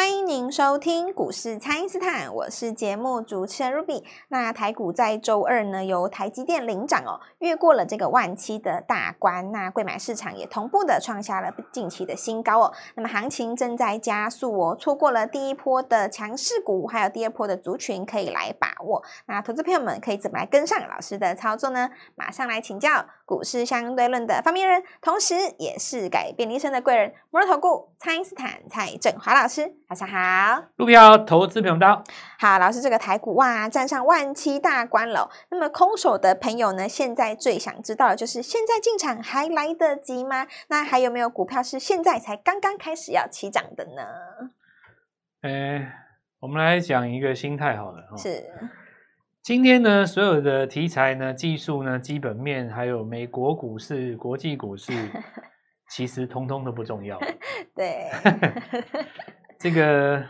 欢迎您收听股市蔡因斯坦，我是节目主持人 Ruby。那台股在周二呢，由台积电领涨哦，越过了这个万七的大关。那贵买市场也同步的创下了近期的新高哦。那么行情正在加速哦，错过了第一波的强势股，还有第二波的族群，可以来把握。那投资朋友们可以怎么来跟上老师的操作呢？马上来请教股市相对论的发明人，同时也是改变一生的贵人——摩尔投顾蔡因斯坦蔡振华老师。晚上好，陆票投资朋友们好，老师，这个台股哇，站上万七大关了。那么空手的朋友呢，现在最想知道的就是现在进场还来得及吗？那还有没有股票是现在才刚刚开始要起涨的呢？呃，我们来讲一个心态好了，是，今天呢，所有的题材呢、技术呢、基本面，还有美国股市、国际股市，其实通通都不重要。对。这个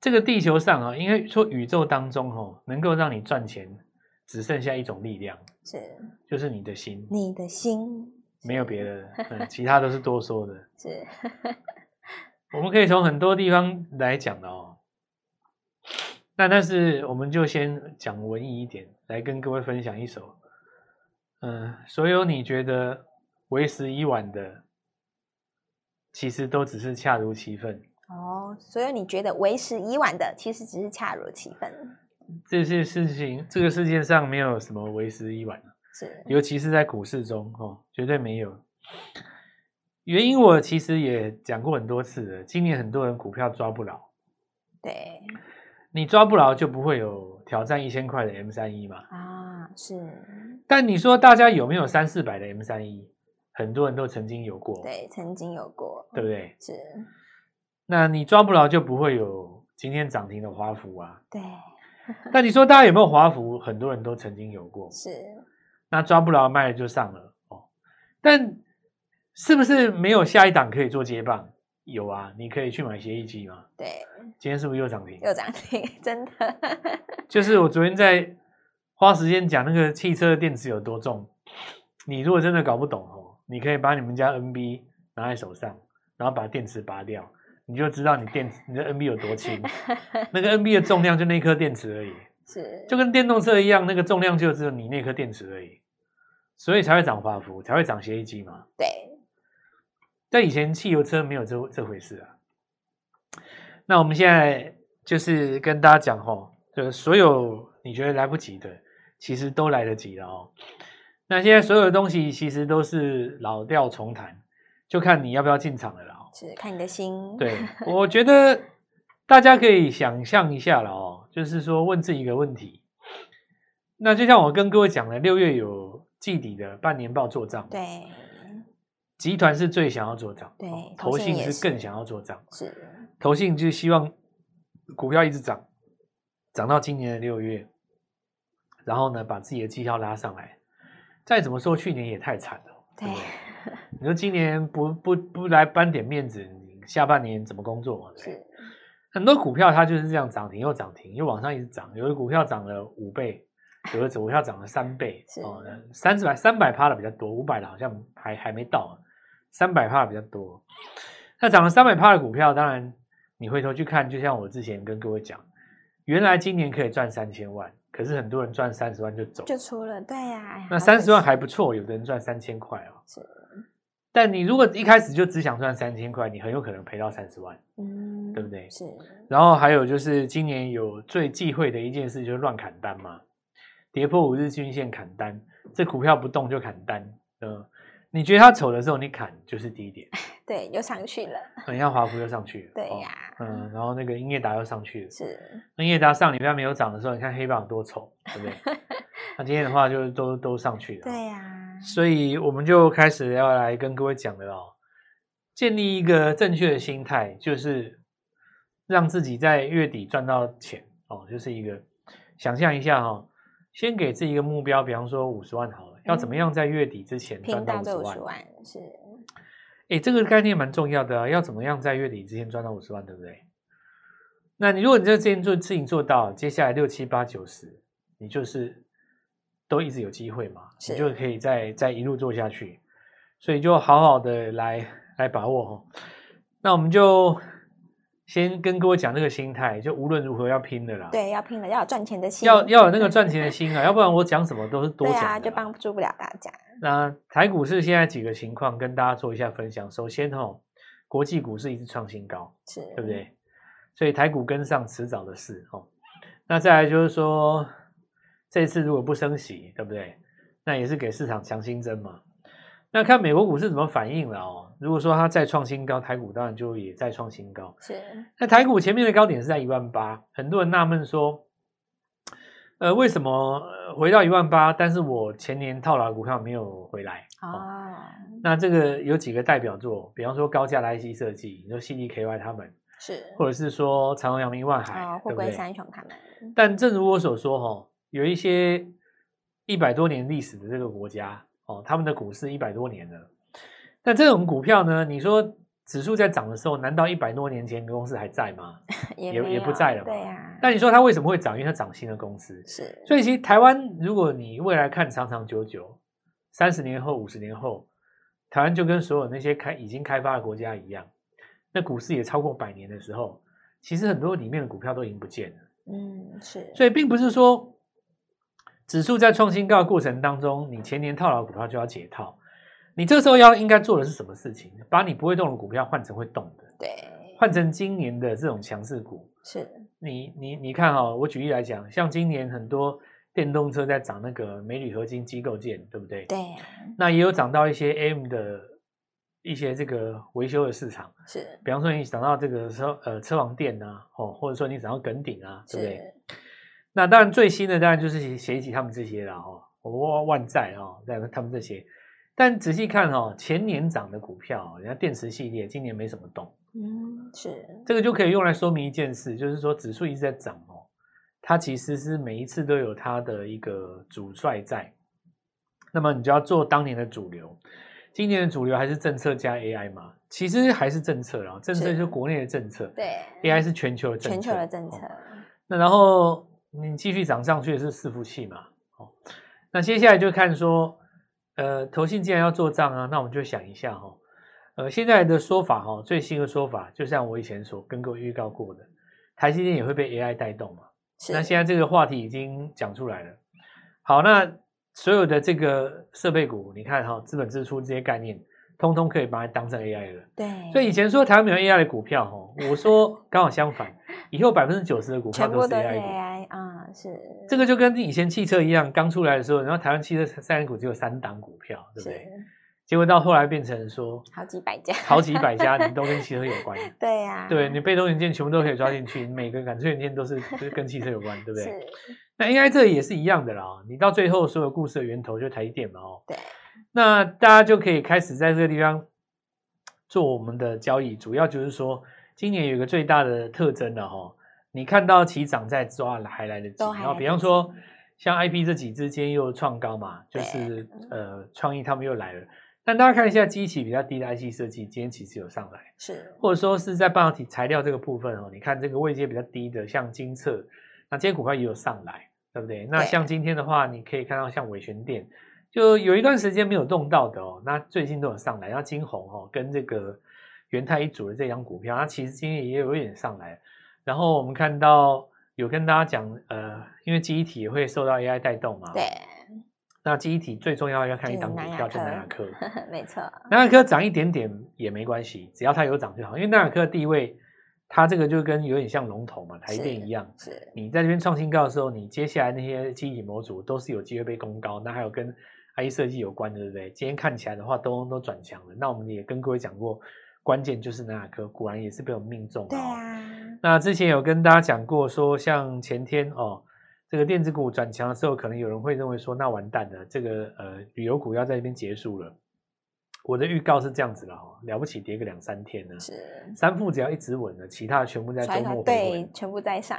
这个地球上啊，因为说宇宙当中哦，能够让你赚钱，只剩下一种力量，是就是你的心，你的心没有别的，嗯，其他都是多说的。是，我们可以从很多地方来讲的哦。那但是我们就先讲文艺一点，来跟各位分享一首，嗯，所有你觉得为时已晚的。其实都只是恰如其分哦，所以你觉得为时已晚的，其实只是恰如其分。这些事情，这个世界上没有什么为时已晚，是，尤其是在股市中哦，绝对没有。原因我其实也讲过很多次了，今年很多人股票抓不牢，对，你抓不牢就不会有挑战一千块的 M 三一嘛，啊，是。但你说大家有没有三四百的 M 三一？很多人都曾经有过，对，曾经有过，对不对？是。那你抓不牢，就不会有今天涨停的华孚啊。对。那你说大家有没有华孚？很多人都曾经有过，是。那抓不牢卖了就上了哦。但是不是没有下一档可以做接棒？有啊，你可以去买协议机嘛。对。今天是不是又涨停？又涨停，真的。就是我昨天在花时间讲那个汽车的电池有多重，你如果真的搞不懂哦。你可以把你们家 NB 拿在手上，然后把电池拔掉，你就知道你电池你的 NB 有多轻。那个 NB 的重量就那颗电池而已，是就跟电动车一样，那个重量就只有你那颗电池而已，所以才会涨华孚，才会涨协议机嘛。对，在以前汽油车没有这这回事啊。那我们现在就是跟大家讲吼，就是所有你觉得来不及的，其实都来得及了哦。那现在所有的东西其实都是老调重弹，就看你要不要进场了啦。是看你的心。对，我觉得大家可以想象一下了哦，就是说问自己一个问题。那就像我跟各位讲的，六月有季底的半年报做账。对。集团是最想要做账。对。投信是更想要做账。是。投信就希望股票一直涨，涨到今年的六月，然后呢，把自己的绩效拉上来。再怎么说，去年也太惨了，对对？你说今年不不不来搬点面子，你下半年怎么工作嘛？是很多股票它就是这样涨停又涨停，又往上一直涨。有的股票涨了五倍，有的股票涨了三倍，哦，三百三百趴的比较多，五百的好像还还没到，三百趴的比较多。那涨了三百趴的股票，当然你回头去看，就像我之前跟各位讲，原来今年可以赚三千万。可是很多人赚三十万就走，就出了，对呀、啊。那三十万还不错，有的人赚三千块哦。是。但你如果一开始就只想赚三千块，你很有可能赔到三十万，嗯，对不对？是。然后还有就是今年有最忌讳的一件事就是乱砍单嘛，跌破五日均线砍单，这股票不动就砍单，嗯。你觉得它丑的时候，你砍就是低点，对，又上去了。等一下华孚又上去了，对呀、啊，嗯，然后那个英业达又上去了，是。那英业达上礼拜没有涨的时候，你看黑棒多丑，对不对？那今天的话就都都上去了，对呀、啊。所以我们就开始要来跟各位讲的哦，建立一个正确的心态，就是让自己在月底赚到钱哦，就是一个想象一下哈、哦，先给自己一个目标，比方说五十万好了。要怎么样在月底之前赚到五十万？是，哎，这个概念蛮重要的啊。要怎么样在月底之前赚到五十万，对不对？那你如果你在这件做事情做到，接下来六七八九十，你就是都一直有机会嘛，你就可以再再一路做下去。所以就好好的来来把握哈。那我们就先跟各位讲这个心态，就无论如何要拼的啦。对，要拼的，要有赚钱的心，要要有那个赚钱的心啊，要不然我讲什么都是多讲就帮助不了大家。那台股市现在几个情况跟大家做一下分享。首先哦，国际股市一直创新高，是对不对？所以台股跟上迟早的事哦。那再来就是说，这次如果不升息，对不对？那也是给市场强心针嘛。那看美国股市怎么反应了哦。如果说它再创新高，台股当然就也再创新高。是。那台股前面的高点是在一万八，很多人纳闷说，呃，为什么回到一万八，但是我前年套牢的股票没有回来啊？哦，那这个有几个代表作，比方说高价的 IC 设计，你说 CDKY 他们是，或者是说长荣、阳明、万海，哦，货柜三雄他们。但正如我所说，哈，有一些一百多年历史的这个国家。哦，他们的股市一百多年了，但这种股票呢？你说指数在涨的时候，难道一百多年前的公司还在吗？也也，也不在了嘛。对呀。那你说它为什么会涨？因为它涨新的公司。是。所以其实台湾，如果你未来看长长久久，三十年后、五十年后，台湾就跟所有那些开已经开发的国家一样，那股市也超过百年的时候，其实很多里面的股票都已经不见了。嗯，是。所以并不是说。指数在创新高的过程当中，你前年套牢股票就要解套。你这个时候要应该做的是什么事情？把你不会动的股票换成会动的，对，换成今年的这种强势股。是，你你你看哈，我举例来讲，像今年很多电动车在涨那个镁铝合金机构件，对不对？对。那也有涨到一些 AM 的一些这个维修的市场。是。比方说你涨到这个车呃车王店啊，哦，或者说你涨到梗顶啊，对不对？那当然，最新的当然就是写起他们这些了哈，万万载啊，在他们这些。但仔细看哦，前年涨的股票，人家电池系列今年没什么动。嗯，是。这个就可以用来说明一件事，就是说指数一直在涨哦，它其实是每一次都有它的一个主帅在。那么你就要做当年的主流，今年的主流还是政策加 AI 嘛？其实还是政策，然后政策就是国内的政策，对，AI 是全球的政策，全球的政策。那然后。你继续涨上去的是伺服器嘛？哦，那接下来就看说，呃，投信既然要做账啊，那我们就想一下哈、哦，呃，现在的说法哈、哦，最新的说法，就像我以前所跟各位预告过的，台积电也会被 AI 带动嘛。是。那现在这个话题已经讲出来了。好，那所有的这个设备股，你看哈、哦，资本支出这些概念，通通可以把它当成 AI 了。对。所以以前说台湾没有 AI 的股票哈、哦，我说刚好相反，以后百分之九十的股票都是 AI 股。是这个就跟以前汽车一样，刚出来的时候，然后台湾汽车三股只有三档股票，对不对？结果到后来变成说好几百家，好几百家，你都跟汽车有关。对呀、啊，对你被动元件全部都可以抓进去，每个感测元件都是 就是跟汽车有关，对不对？是。那 AI 这也是一样的啦，你到最后所有故事的源头就是台积电嘛，哦。对。那大家就可以开始在这个地方做我们的交易，主要就是说今年有一个最大的特征了哈。你看到起涨在抓还来得及，然后比方说像 IP 这几支今天又创高嘛，就是呃创意他们又来了。但大家看一下基期比较低的 IC 设计，今天其实有上来，是或者说是在半导体材料这个部分哦，你看这个位阶比较低的，像精测，那今天股票也有上来，对不对？那像今天的话，你可以看到像伟诠电，就有一段时间没有动到的哦，那最近都有上来。然后晶宏哦，跟这个元泰一组的这张股票，它其实今天也有一点上来。然后我们看到有跟大家讲，呃，因为记忆体也会受到 AI 带动嘛。对。那记忆体最重要要看一档股票，就南亚科。没错。南亚科涨一点点也没关系，只要它有涨就好。因为南亚科的地位，它这个就跟有点像龙头嘛，台电一样。是。是你在这边创新高的时候，你接下来那些记忆体模组都是有机会被攻高。那还有跟 IC 设计有关的，对不对？今天看起来的话，都都转强了。那我们也跟各位讲过。关键就是南亚科，果然也是被我命中了。对啊，那之前有跟大家讲过，说像前天哦，这个电子股转强的时候，可能有人会认为说，那完蛋了，这个呃旅游股要在这边结束了。我的预告是这样子了哦，了不起跌个两三天呢，是三副只要一直稳了，其他的全部在周末对，全部在上。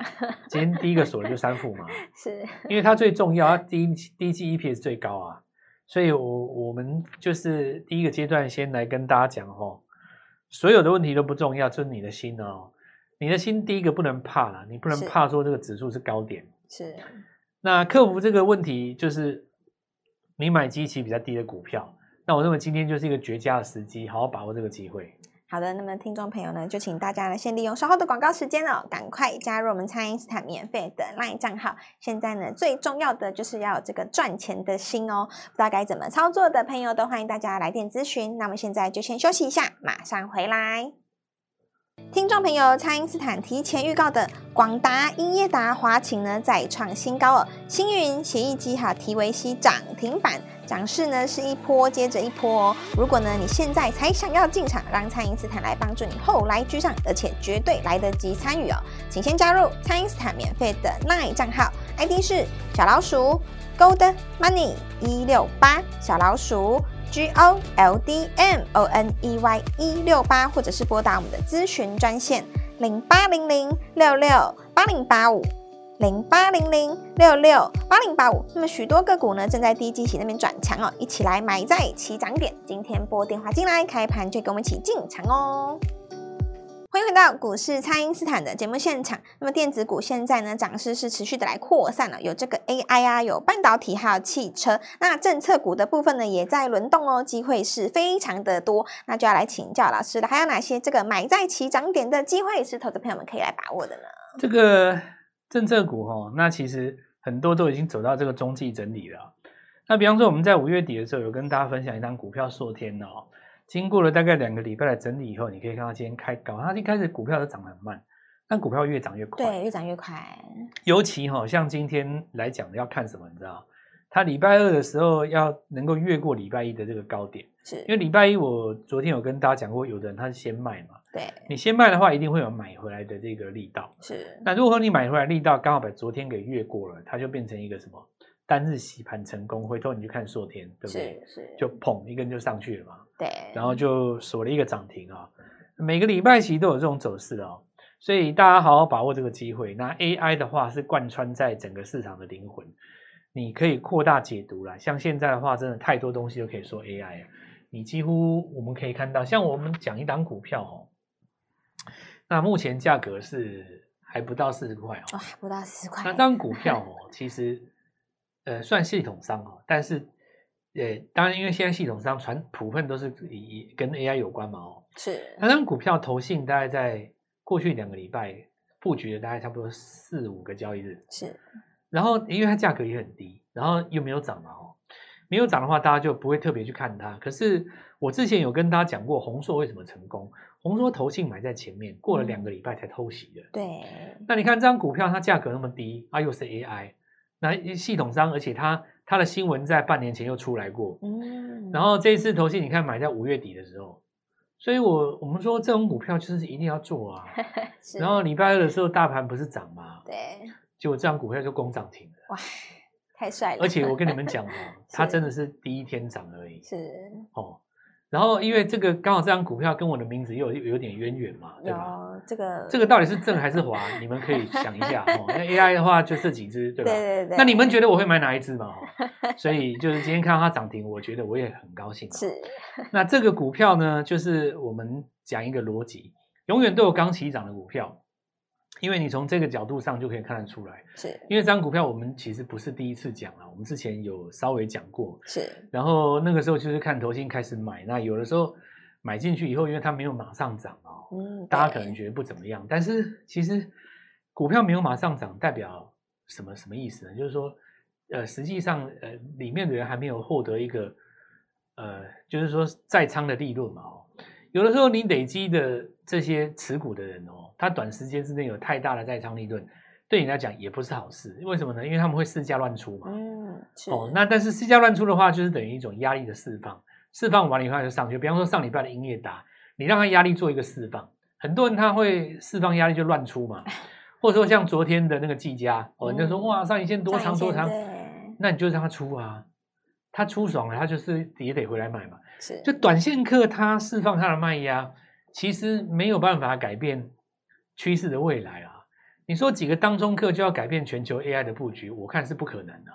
今天第一个锁的就三副嘛，是因为它最重要，它第一第一季 EPS 最高啊，所以我我们就是第一个阶段先来跟大家讲哈。所有的问题都不重要，就是你的心哦。你的心第一个不能怕了，你不能怕说这个指数是高点。是。那克服这个问题，就是你买基期比较低的股票。那我认为今天就是一个绝佳的时机，好好把握这个机会。好的，那么听众朋友呢，就请大家呢先利用稍后的广告时间哦，赶快加入我们蔡因斯坦免费的 LINE 账号。现在呢，最重要的就是要有这个赚钱的心哦。不知道该怎么操作的朋友，都欢迎大家来电咨询。那么现在就先休息一下，马上回来。听众朋友，蔡因斯坦提前预告的广达、英业达、华擎呢再创新高哦。星云、协议机哈、提维西涨停板。涨势呢是一波接着一波哦。如果呢你现在才想要进场，让蔡因斯坦来帮助你后来居上，而且绝对来得及参与哦，请先加入蔡因斯坦免费的 LINE 账号，ID 是小老鼠 Gold Money 一六八小老鼠 G O L D M O N E Y 一六八，或者是拨打我们的咨询专线零八零零六六八零八五。零八零零六六八零八五，那么许多个股呢正在低基期那边转强哦，一起来买在起涨点。今天拨电话进来，开盘就跟我们一起进场哦。欢迎回到股市，蔡因斯坦的节目现场。那么电子股现在呢涨势是持续的来扩散了，有这个 AI 啊，有半导体，还有汽车。那政策股的部分呢也在轮动哦，机会是非常的多。那就要来请教老师了，还有哪些这个买在起涨点的机会是投资朋友们可以来把握的呢？这个。政策股哈，那其实很多都已经走到这个中继整理了。那比方说，我们在五月底的时候有跟大家分享一张股票硕天哦，经过了大概两个礼拜的整理以后，你可以看到今天开高，它一开始股票都涨得很慢，但股票越涨越快，对，越涨越快。尤其哈，像今天来讲要看什么，你知道？它礼拜二的时候要能够越过礼拜一的这个高点，是因为礼拜一我昨天有跟大家讲过，有的人他是先卖嘛。对，你先卖的话，一定会有买回来的这个力道。是，那如果说你买回来力道刚好把昨天给越过了，它就变成一个什么单日洗盘成功。回头你去看硕天，对不对？是是，就捧一根就上去了嘛。对，然后就锁了一个涨停啊。每个礼拜其实都有这种走势哦，所以大家好好把握这个机会。那 AI 的话是贯穿在整个市场的灵魂，你可以扩大解读啦。像现在的话，真的太多东西都可以说 AI 啊。你几乎我们可以看到，像我们讲一档股票哦。那目前价格是还不到四十块哦，哇，不到四十块。那这张股票哦，其实呃算系统商哦，但是呃当然因为现在系统商传普遍都是以跟 AI 有关嘛哦，是。那这张股票投信大概在过去两个礼拜布局了大概差不多四五个交易日，是。然后因为它价格也很低，然后又没有涨嘛哦，没有涨的话大家就不会特别去看它。可是我之前有跟大家讲过红硕为什么成功。红硕投信买在前面，过了两个礼拜才偷袭的。对，那你看这张股票，它价格那么低，啊又是 AI，那系统商，而且它它的新闻在半年前又出来过。嗯，然后这一次投信，你看买在五月底的时候，所以我我们说这种股票就是一定要做啊。然后礼拜二的时候，大盘不是涨吗？对，结果这张股票就攻涨停了。哇，太帅了！而且我跟你们 讲哦，它真的是第一天涨而已。是哦。然后，因为这个刚好这张股票跟我的名字又有，有点渊源嘛，对吧？这个这个到底是正还是滑？你们可以想一下哦。那 AI 的话就这几只，对吧？对对对。那你们觉得我会买哪一只嘛？所以就是今天看到它涨停，我觉得我也很高兴。是。那这个股票呢，就是我们讲一个逻辑，永远都有刚起涨的股票。因为你从这个角度上就可以看得出来，是因为这张股票我们其实不是第一次讲了，我们之前有稍微讲过，是。然后那个时候就是看投信开始买，那有的时候买进去以后，因为它没有马上涨哦，嗯，大家可能觉得不怎么样，但是其实股票没有马上涨，代表什么什么意思呢？就是说，呃，实际上呃里面的人还没有获得一个呃，就是说在仓的利润嘛，哦，有的时候你累积的这些持股的人哦。他短时间之内有太大的在仓利润，对你来讲也不是好事。为什么呢？因为他们会市价乱出嘛。嗯，哦，那但是市价乱出的话，就是等于一种压力的释放，释放完了以后就上去。比方说上礼拜的英业达，你让他压力做一个释放，很多人他会释放压力就乱出嘛。或者说像昨天的那个技嘉，哦，人家说哇上一线多长多长，那你就让他出啊，它出爽了，它就是也得回来买嘛。是，就短线客它释放它的卖压，其实没有办法改变。趋势的未来啊，你说几个当中客就要改变全球 AI 的布局，我看是不可能的。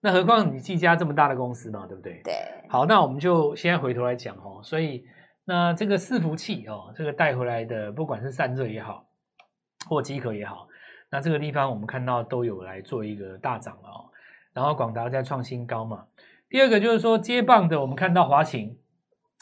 那何况你技嘉这么大的公司嘛，对不对？对。好，那我们就现在回头来讲哦。所以那这个伺服器哦，这个带回来的，不管是散热也好，或机壳也好，那这个地方我们看到都有来做一个大涨了哦。然后广达在创新高嘛。第二个就是说接棒的，我们看到华擎，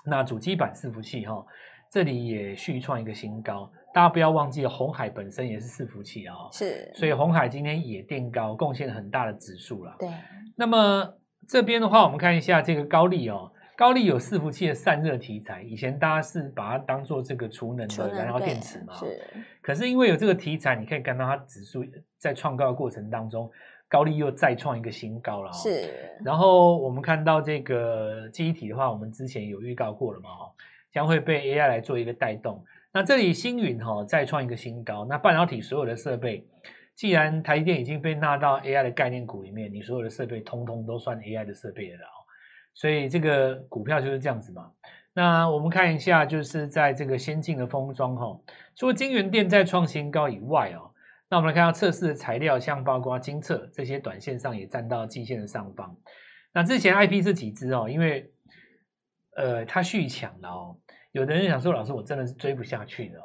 那主机板伺服器哈。这里也续创一个新高。大家不要忘记，红海本身也是伺服器啊、哦，是，所以红海今天也垫高，贡献很大的指数了。对，那么这边的话，我们看一下这个高力哦，高力有伺服器的散热题材，以前大家是把它当做这个储能的燃料电池嘛，是。可是因为有这个题材，你可以看到它指数在创高的过程当中，高利又再创一个新高了、哦。是。然后我们看到这个记忆体的话，我们之前有预告过了嘛，将会被 AI 来做一个带动。那这里星云哈再创一个新高，那半导体所有的设备，既然台积电已经被纳到 AI 的概念股里面，你所有的设备通通都算 AI 的设备了哦，所以这个股票就是这样子嘛。那我们看一下，就是在这个先进的封装哈，除了晶圆店再创新高以外哦，那我们来看到测试的材料，像包括金测这些短线上也站到季线的上方。那之前 IP 是几只哦？因为呃它续抢了哦。有的人想说，老师，我真的是追不下去了哦。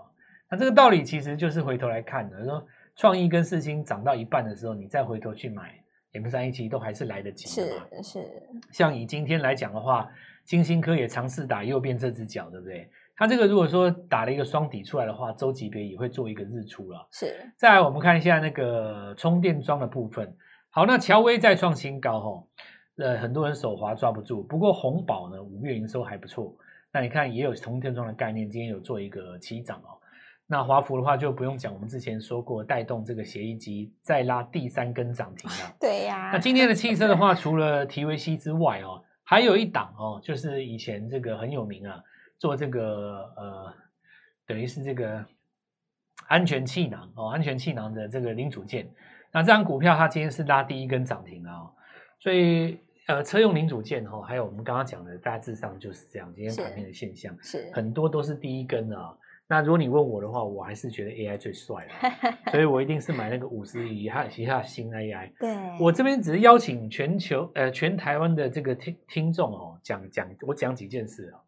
那这个道理其实就是回头来看的，说创意跟四星涨到一半的时候，你再回头去买 M 三一七都还是来得及的嘛。是是。像以今天来讲的话，金星科也尝试打右边这只脚，对不对？它这个如果说打了一个双底出来的话，周级别也会做一个日出了。是。再来我们看一下那个充电桩的部分。好，那乔威再创新高哈，呃，很多人手滑抓不住。不过红宝呢，五月营收还不错。那你看也有充电桩的概念，今天有做一个起涨哦。那华孚的话就不用讲，我们之前说过带动这个协议机再拉第三根涨停了。对呀、啊。那今天的汽车的话，除了 TVC 之外哦，还有一档哦，就是以前这个很有名啊，做这个呃，等于是这个安全气囊哦，安全气囊的这个零组件。那这张股票它今天是拉第一根涨停了哦，所以。呃，车用零组件哈，还有我们刚刚讲的，大致上就是这样。今天盘面的现象是，是很多都是第一根啊。那如果你问我的话，我还是觉得 AI 最帅了，所以我一定是买那个五十以下以下新 AI。对，我这边只是邀请全球呃全台湾的这个听听众哦，讲讲我讲几件事啊。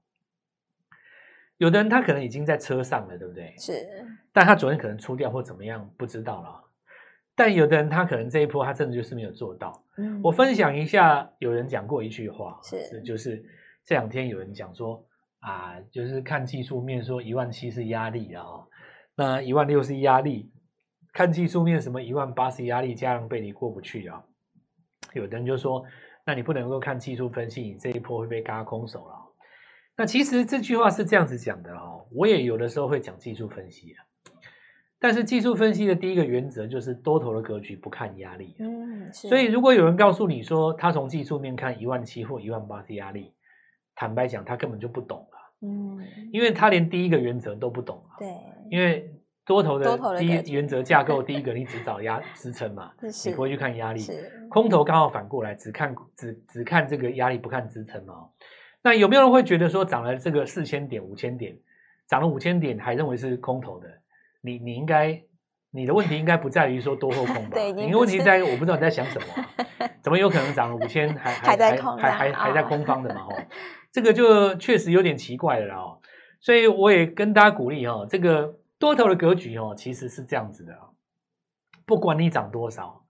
有的人他可能已经在车上了，对不对？是，但他昨天可能出掉或怎么样，不知道了。但有的人他可能这一波他真的就是没有做到。嗯，我分享一下，有人讲过一句话，是就是这两天有人讲说啊，就是看技术面说一万七是压力啊，那一万六是压力，看技术面什么一万八是压力，加上被你过不去啊。有的人就说，那你不能够看技术分析，你这一波会被嘎空手了。那其实这句话是这样子讲的哦，我也有的时候会讲技术分析啊。但是技术分析的第一个原则就是多头的格局不看压力，嗯，所以如果有人告诉你说他从技术面看一万七或一万八是压力，坦白讲他根本就不懂了，嗯，因为他连第一个原则都不懂啊，对，因为多头的第一原则架构，第一个你只找压支撑嘛，你不会去看压力，空头刚好反过来只看只只看这个压力不看支撑嘛，那有没有人会觉得说涨了这个四千点五千点，涨了五千点还认为是空头的？你你应该，你的问题应该不在于说多或空吧？对，你的问题在于我不知道你在想什么、啊，怎么有可能涨了五千还还在空还还还在空方的嘛？哦，这个就确实有点奇怪了啦。哦，所以我也跟大家鼓励哦，这个多头的格局哦，其实是这样子的，不管你涨多少，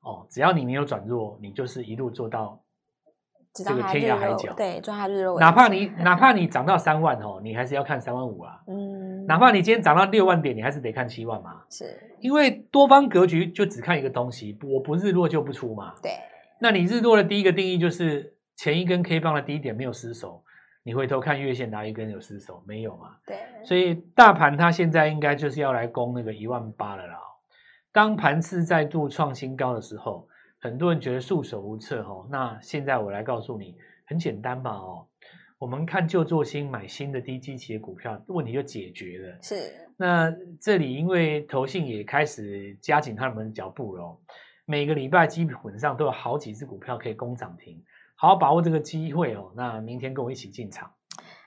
哦，只要你没有转弱，你就是一路做到。这个天涯海角，对，抓它日落。哪怕你 哪怕你涨到三万哦，你还是要看三万五啊。嗯，哪怕你今天涨到六万点，你还是得看七万嘛。是，因为多方格局就只看一个东西，我不日落就不出嘛。对，那你日落的第一个定义就是前一根 K 棒的低点没有失守，你回头看月线哪一根有失守？没有嘛。对，所以大盘它现在应该就是要来攻那个一万八了啦。当盘次再度创新高的时候。很多人觉得束手无策哦，那现在我来告诉你，很简单嘛哦，我们看旧做新，买新的低基期的股票，问题就解决了。是，那这里因为投信也开始加紧他们的脚步了，每个礼拜基本上都有好几只股票可以攻涨停，好好把握这个机会哦。那明天跟我一起进场。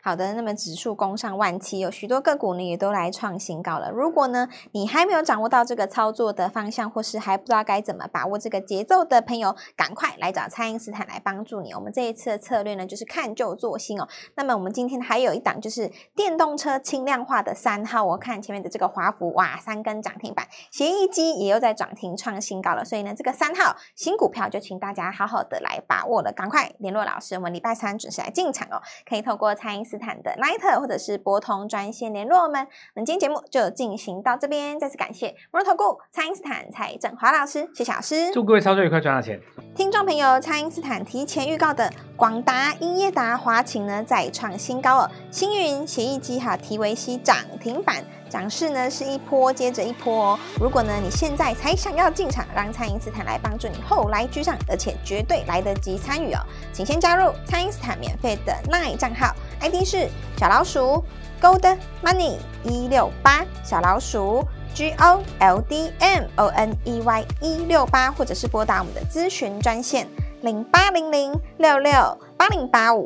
好的，那么指数攻上万七，有许多个股呢也都来创新高了。如果呢你还没有掌握到这个操作的方向，或是还不知道该怎么把握这个节奏的朋友，赶快来找蔡因斯坦来帮助你。我们这一次的策略呢就是看旧做新哦。那么我们今天还有一档就是电动车轻量化的三号，我看前面的这个华孚哇，三根涨停板，协议机也又在涨停创新高了。所以呢这个三号新股票就请大家好好的来把握了，赶快联络老师，我们礼拜三准时来进场哦。可以透过蔡因斯斯坦的 Line 或者是拨通专线联络我们。那今天节目就进行到这边，再次感谢摩尔投顾蔡因斯坦蔡振华老师，谢谢老师。祝各位操作愉快，赚到钱。听众朋友，蔡因斯坦提前预告的广达、英业达、华擎呢再创新高哦，星云、协议机哈、提维西涨停板。涨势呢是一波接着一波哦。如果呢你现在才想要进场，让蔡因斯坦来帮助你后来居上，而且绝对来得及参与哦，请先加入蔡因斯坦免费的 LINE 账号，ID 是小老鼠 Gold Money 一六八，小老鼠 G O L D M O N E Y 一六八，或者是拨打我们的咨询专线零八零零六六八零八五。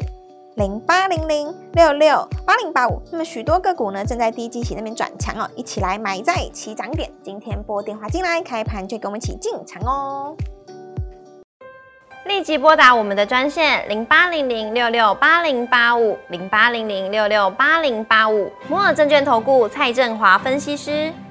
零八零零六六八零八五，那么许多个股呢，正在低基期那边转强哦，一起来买在起涨点。今天拨电话进来，开盘就跟我们一起进场哦。立即拨打我们的专线零八零零六六八零八五零八零零六六八零八五，摩尔证券投顾蔡振华分析师。